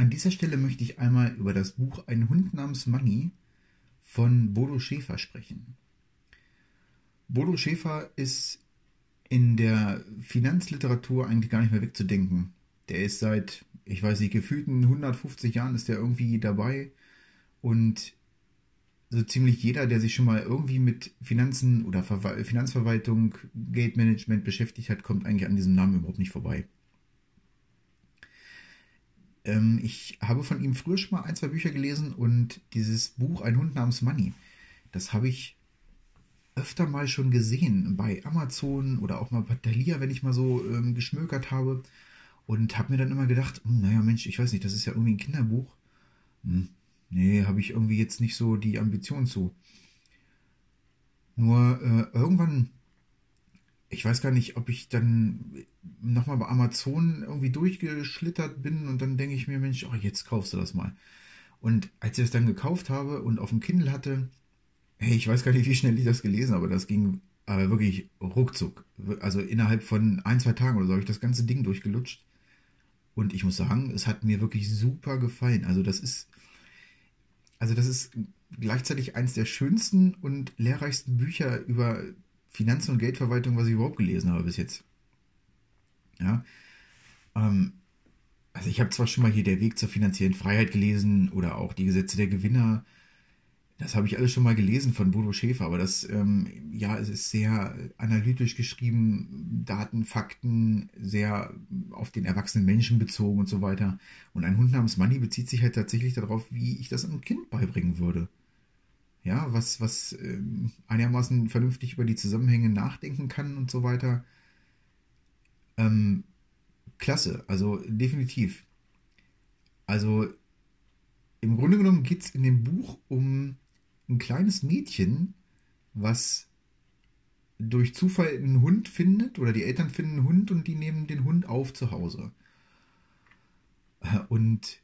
An dieser Stelle möchte ich einmal über das Buch Ein Hund namens Money von Bodo Schäfer sprechen. Bodo Schäfer ist in der Finanzliteratur eigentlich gar nicht mehr wegzudenken. Der ist seit, ich weiß nicht, gefühlten 150 Jahren ist der irgendwie dabei und so ziemlich jeder, der sich schon mal irgendwie mit Finanzen oder Ver Finanzverwaltung, Geldmanagement beschäftigt hat, kommt eigentlich an diesem Namen überhaupt nicht vorbei. Ähm, ich habe von ihm früher schon mal ein, zwei Bücher gelesen und dieses Buch Ein Hund namens Money, das habe ich öfter mal schon gesehen bei Amazon oder auch mal bei Thalia, wenn ich mal so ähm, geschmökert habe und habe mir dann immer gedacht, hm, naja Mensch, ich weiß nicht, das ist ja irgendwie ein Kinderbuch. Hm, nee, habe ich irgendwie jetzt nicht so die Ambition zu. Nur äh, irgendwann ich weiß gar nicht, ob ich dann nochmal bei Amazon irgendwie durchgeschlittert bin und dann denke ich mir, Mensch, oh, jetzt kaufst du das mal. Und als ich das dann gekauft habe und auf dem Kindle hatte, hey, ich weiß gar nicht, wie schnell ich das gelesen habe, das ging aber wirklich ruckzuck. Also innerhalb von ein, zwei Tagen oder so habe ich das ganze Ding durchgelutscht. Und ich muss sagen, es hat mir wirklich super gefallen. Also das ist, also das ist gleichzeitig eines der schönsten und lehrreichsten Bücher über Finanzen und Geldverwaltung, was ich überhaupt gelesen habe bis jetzt. Ja. Ähm, also ich habe zwar schon mal hier Der Weg zur finanziellen Freiheit gelesen oder auch die Gesetze der Gewinner. Das habe ich alles schon mal gelesen von Bodo Schäfer, aber das, ähm, ja, es ist sehr analytisch geschrieben, Daten, Fakten, sehr auf den erwachsenen Menschen bezogen und so weiter. Und ein Hund namens Money bezieht sich halt tatsächlich darauf, wie ich das einem Kind beibringen würde ja, was, was ähm, einigermaßen vernünftig über die Zusammenhänge nachdenken kann und so weiter. Ähm, klasse, also definitiv. Also im Grunde genommen geht es in dem Buch um ein kleines Mädchen, was durch Zufall einen Hund findet oder die Eltern finden einen Hund und die nehmen den Hund auf zu Hause. Und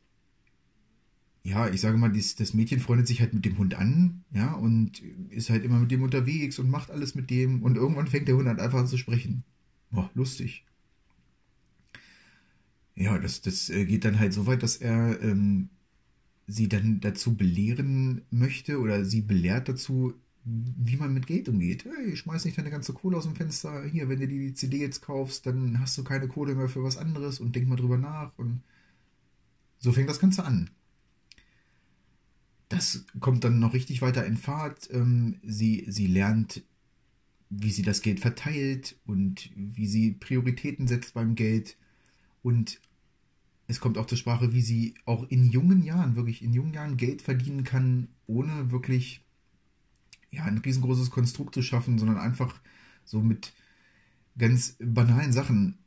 ja, ich sage mal, dies, das Mädchen freundet sich halt mit dem Hund an, ja, und ist halt immer mit dem unterwegs und macht alles mit dem und irgendwann fängt der Hund halt einfach an zu sprechen. Boah, lustig. Ja, das, das äh, geht dann halt so weit, dass er ähm, sie dann dazu belehren möchte oder sie belehrt dazu, wie man mit Geld umgeht. Hey, schmeiß nicht deine ganze Kohle aus dem Fenster. Hier, wenn du die CD jetzt kaufst, dann hast du keine Kohle mehr für was anderes und denk mal drüber nach. Und so fängt das Ganze an das kommt dann noch richtig weiter in Fahrt. Ähm, sie, sie lernt, wie sie das Geld verteilt und wie sie Prioritäten setzt beim Geld. Und es kommt auch zur Sprache, wie sie auch in jungen Jahren, wirklich in jungen Jahren Geld verdienen kann, ohne wirklich ja, ein riesengroßes Konstrukt zu schaffen, sondern einfach so mit ganz banalen Sachen.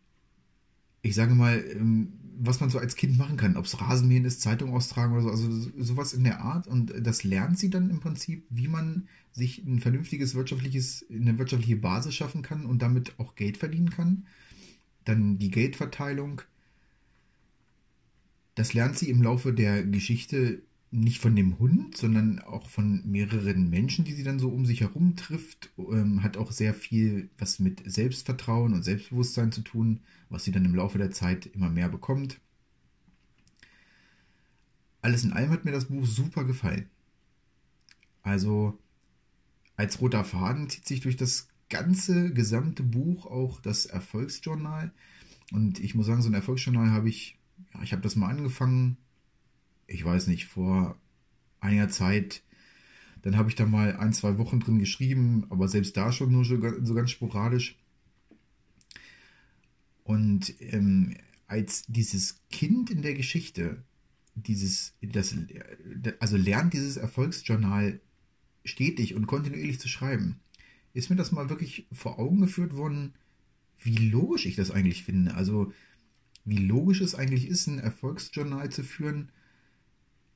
Ich sage mal, ähm, was man so als Kind machen kann, ob es Rasenmähen ist, Zeitung austragen oder so, also sowas in der Art. Und das lernt sie dann im Prinzip, wie man sich ein vernünftiges wirtschaftliches, eine wirtschaftliche Basis schaffen kann und damit auch Geld verdienen kann. Dann die Geldverteilung. Das lernt sie im Laufe der Geschichte nicht von dem Hund, sondern auch von mehreren Menschen, die sie dann so um sich herum trifft. Ähm, hat auch sehr viel was mit Selbstvertrauen und Selbstbewusstsein zu tun, was sie dann im Laufe der Zeit immer mehr bekommt. Alles in allem hat mir das Buch super gefallen. Also als roter Faden zieht sich durch das ganze gesamte Buch auch das Erfolgsjournal. Und ich muss sagen, so ein Erfolgsjournal habe ich, ja, ich habe das mal angefangen, ich weiß nicht, vor einiger Zeit. Dann habe ich da mal ein, zwei Wochen drin geschrieben, aber selbst da schon nur so ganz sporadisch. Und ähm, als dieses Kind in der Geschichte, dieses, das, also lernt dieses Erfolgsjournal stetig und kontinuierlich zu schreiben, ist mir das mal wirklich vor Augen geführt worden, wie logisch ich das eigentlich finde. Also, wie logisch es eigentlich ist, ein Erfolgsjournal zu führen,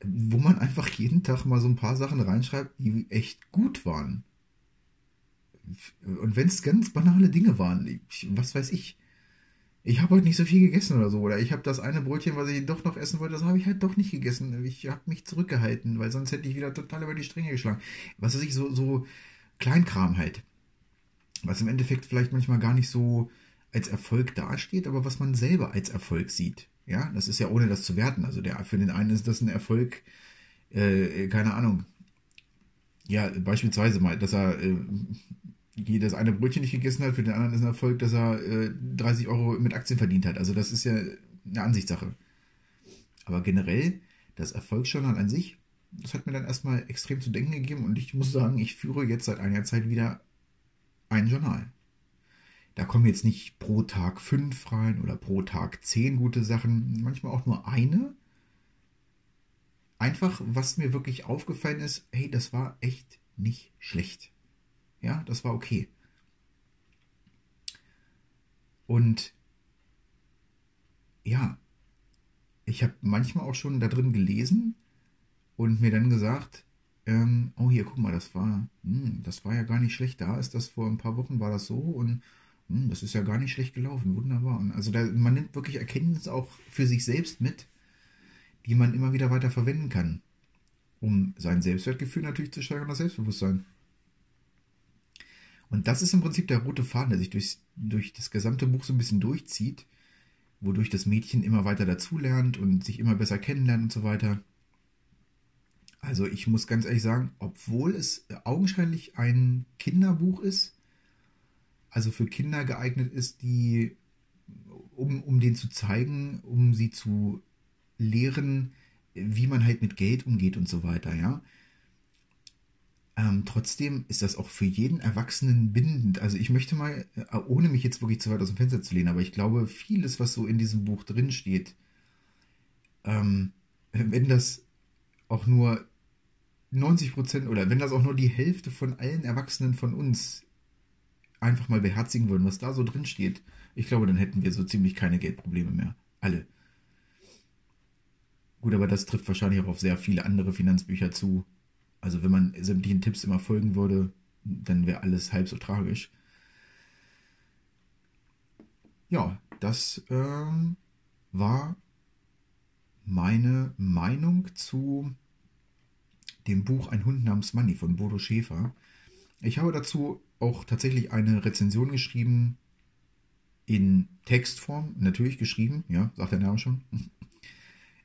wo man einfach jeden Tag mal so ein paar Sachen reinschreibt, die echt gut waren. Und wenn es ganz banale Dinge waren, ich, was weiß ich, ich habe heute nicht so viel gegessen oder so, oder ich habe das eine Brötchen, was ich doch noch essen wollte, das habe ich halt doch nicht gegessen. Ich habe mich zurückgehalten, weil sonst hätte ich wieder total über die Stränge geschlagen. Was weiß ich, so, so Kleinkram halt. Was im Endeffekt vielleicht manchmal gar nicht so als Erfolg dasteht, aber was man selber als Erfolg sieht. Ja, das ist ja ohne das zu werten. Also der, für den einen ist das ein Erfolg, äh, keine Ahnung. Ja, beispielsweise mal, dass er äh, das eine Brötchen nicht gegessen hat, für den anderen ist ein Erfolg, dass er äh, 30 Euro mit Aktien verdient hat. Also das ist ja eine Ansichtssache. Aber generell, das Erfolgsjournal an sich, das hat mir dann erstmal extrem zu denken gegeben und ich muss sagen, ich führe jetzt seit einiger Zeit wieder ein Journal. Da kommen jetzt nicht pro Tag fünf rein oder pro Tag zehn gute Sachen, manchmal auch nur eine. Einfach, was mir wirklich aufgefallen ist, hey, das war echt nicht schlecht. Ja, das war okay. Und ja, ich habe manchmal auch schon da drin gelesen und mir dann gesagt, ähm, oh hier, guck mal, das war, hm, das war ja gar nicht schlecht. Da ist das vor ein paar Wochen war das so und hm, das ist ja gar nicht schlecht gelaufen, wunderbar. Und also da, man nimmt wirklich Erkenntnisse auch für sich selbst mit, die man immer wieder weiter verwenden kann, um sein Selbstwertgefühl natürlich zu steigern, das Selbstbewusstsein. Und das ist im Prinzip der rote Faden, der sich durch, durch das gesamte Buch so ein bisschen durchzieht, wodurch das Mädchen immer weiter dazulernt und sich immer besser kennenlernt und so weiter. Also ich muss ganz ehrlich sagen, obwohl es augenscheinlich ein Kinderbuch ist, also für Kinder geeignet ist, die, um, um denen zu zeigen, um sie zu lehren, wie man halt mit Geld umgeht und so weiter, ja. Ähm, trotzdem ist das auch für jeden Erwachsenen bindend. Also ich möchte mal, äh, ohne mich jetzt wirklich zu weit aus dem Fenster zu lehnen, aber ich glaube, vieles, was so in diesem Buch drin steht, ähm, wenn das auch nur 90 Prozent oder wenn das auch nur die Hälfte von allen Erwachsenen von uns einfach mal beherzigen würden, was da so drin steht, ich glaube, dann hätten wir so ziemlich keine Geldprobleme mehr. Alle. Gut, aber das trifft wahrscheinlich auch auf sehr viele andere Finanzbücher zu. Also wenn man sämtlichen Tipps immer folgen würde, dann wäre alles halb so tragisch. Ja, das ähm, war meine Meinung zu dem Buch Ein Hund namens Money von Bodo Schäfer. Ich habe dazu auch tatsächlich eine Rezension geschrieben in Textform, natürlich geschrieben, ja, sagt der Name schon.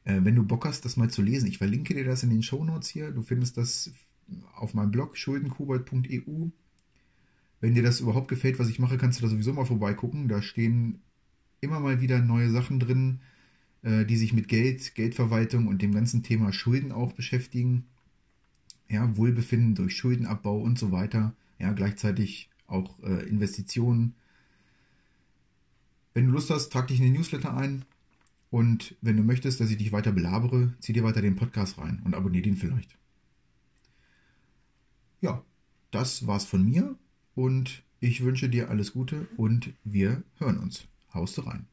Äh, wenn du Bock hast, das mal zu lesen, ich verlinke dir das in den Show Notes hier. Du findest das auf meinem Blog schuldenkobold.eu. Wenn dir das überhaupt gefällt, was ich mache, kannst du da sowieso mal vorbeigucken. Da stehen immer mal wieder neue Sachen drin, äh, die sich mit Geld, Geldverwaltung und dem ganzen Thema Schulden auch beschäftigen ja, Wohlbefinden durch Schuldenabbau und so weiter, ja, gleichzeitig auch äh, Investitionen. Wenn du Lust hast, trag dich in den Newsletter ein und wenn du möchtest, dass ich dich weiter belabere, zieh dir weiter den Podcast rein und abonniere den vielleicht. Ja, das war's von mir und ich wünsche dir alles Gute und wir hören uns. Haust du rein.